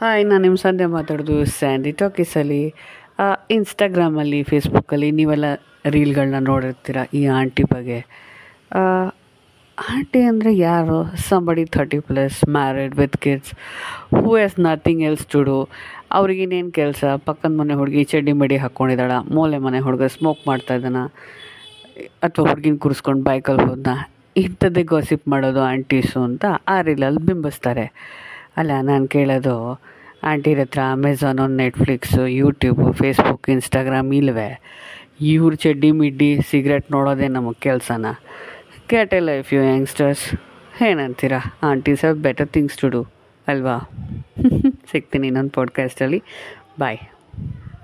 Hi, ನಾನು ನಿಮ್ಮ ಸಂಧ್ಯ ಮಾತಾಡೋದು ಸ್ಯಾಂಡಿ. ಟಾಕೀಸಲ್ಲಿ ಇನ್ಸ್ಟಾಗ್ರಾಮಲ್ಲಿ ಫೇಸ್ಬುಕ್ಕಲ್ಲಿ ನೀವೆಲ್ಲ ರೀಲ್ಗಳನ್ನ ನೋಡಿರ್ತೀರ ಈ ಆಂಟಿ ಬಗ್ಗೆ? ಆಂಟಿ ಅಂದರೆ ಯಾರು? Somebody thirty plus married with kids who has nothing else to do ಅವ್ರಿಗಿನ್ನೇನು ಕೆಲಸ? ಪಕ್ಕದ ಮನೆ ಹುಡುಗಿ ಚಡ್ಡಿ ಮಡಿ ಹಾಕ್ಕೊಂಡಿದ್ದಾಳ ಮೂಲೆ ಮನೆ ಹುಡುಗ ಸ್ಮೋಕ್ ಮಾಡ್ತಾ ಇದ್ದಾನ? ಅಥವಾ ಹುಡುಗಿನ ಕೂರಿಸ್ಕೊಂಡು ಬೈಕಲ್ಲಿ ಹೋದ್ನ? ಇಂಥದ್ದೇ ಗಾಸಿಪ್ ಮಾಡೋದು ಆಂಟೀಸು ಅಂತ ಆ ರೀಲಲ್ಲಿ ಬಿಂಬಿಸ್ತಾರೆ. ಅಲ್ಲ, ನಾನು ಕೇಳೋದು ಆಂಟಿರ ಹತ್ರ Amazon Netflix YouTube Facebook Instagram ಇಲ್ವೆ? ಇವ್ರ ಚಡ್ಡಿ ಮಿಡ್ಡಿ ಸಿಗ್ರೆಟ್ ನೋಡೋದೇ ನಮಗೆ ಕೆಲಸನ. ಕ್ಯಾಟ್ ಲೈಫ್ ಯು ಯಂಗ್ಸ್ಟರ್ಸ್ ಏನಂತೀರಾ? Aunty have better things to do ಅಲ್ವಾ? ಸಿಗ್ತೀನಿ ಇನ್ನೊಂದು ಪಾಡ್ಕಾಸ್ಟಲ್ಲಿ ಬಾಯ್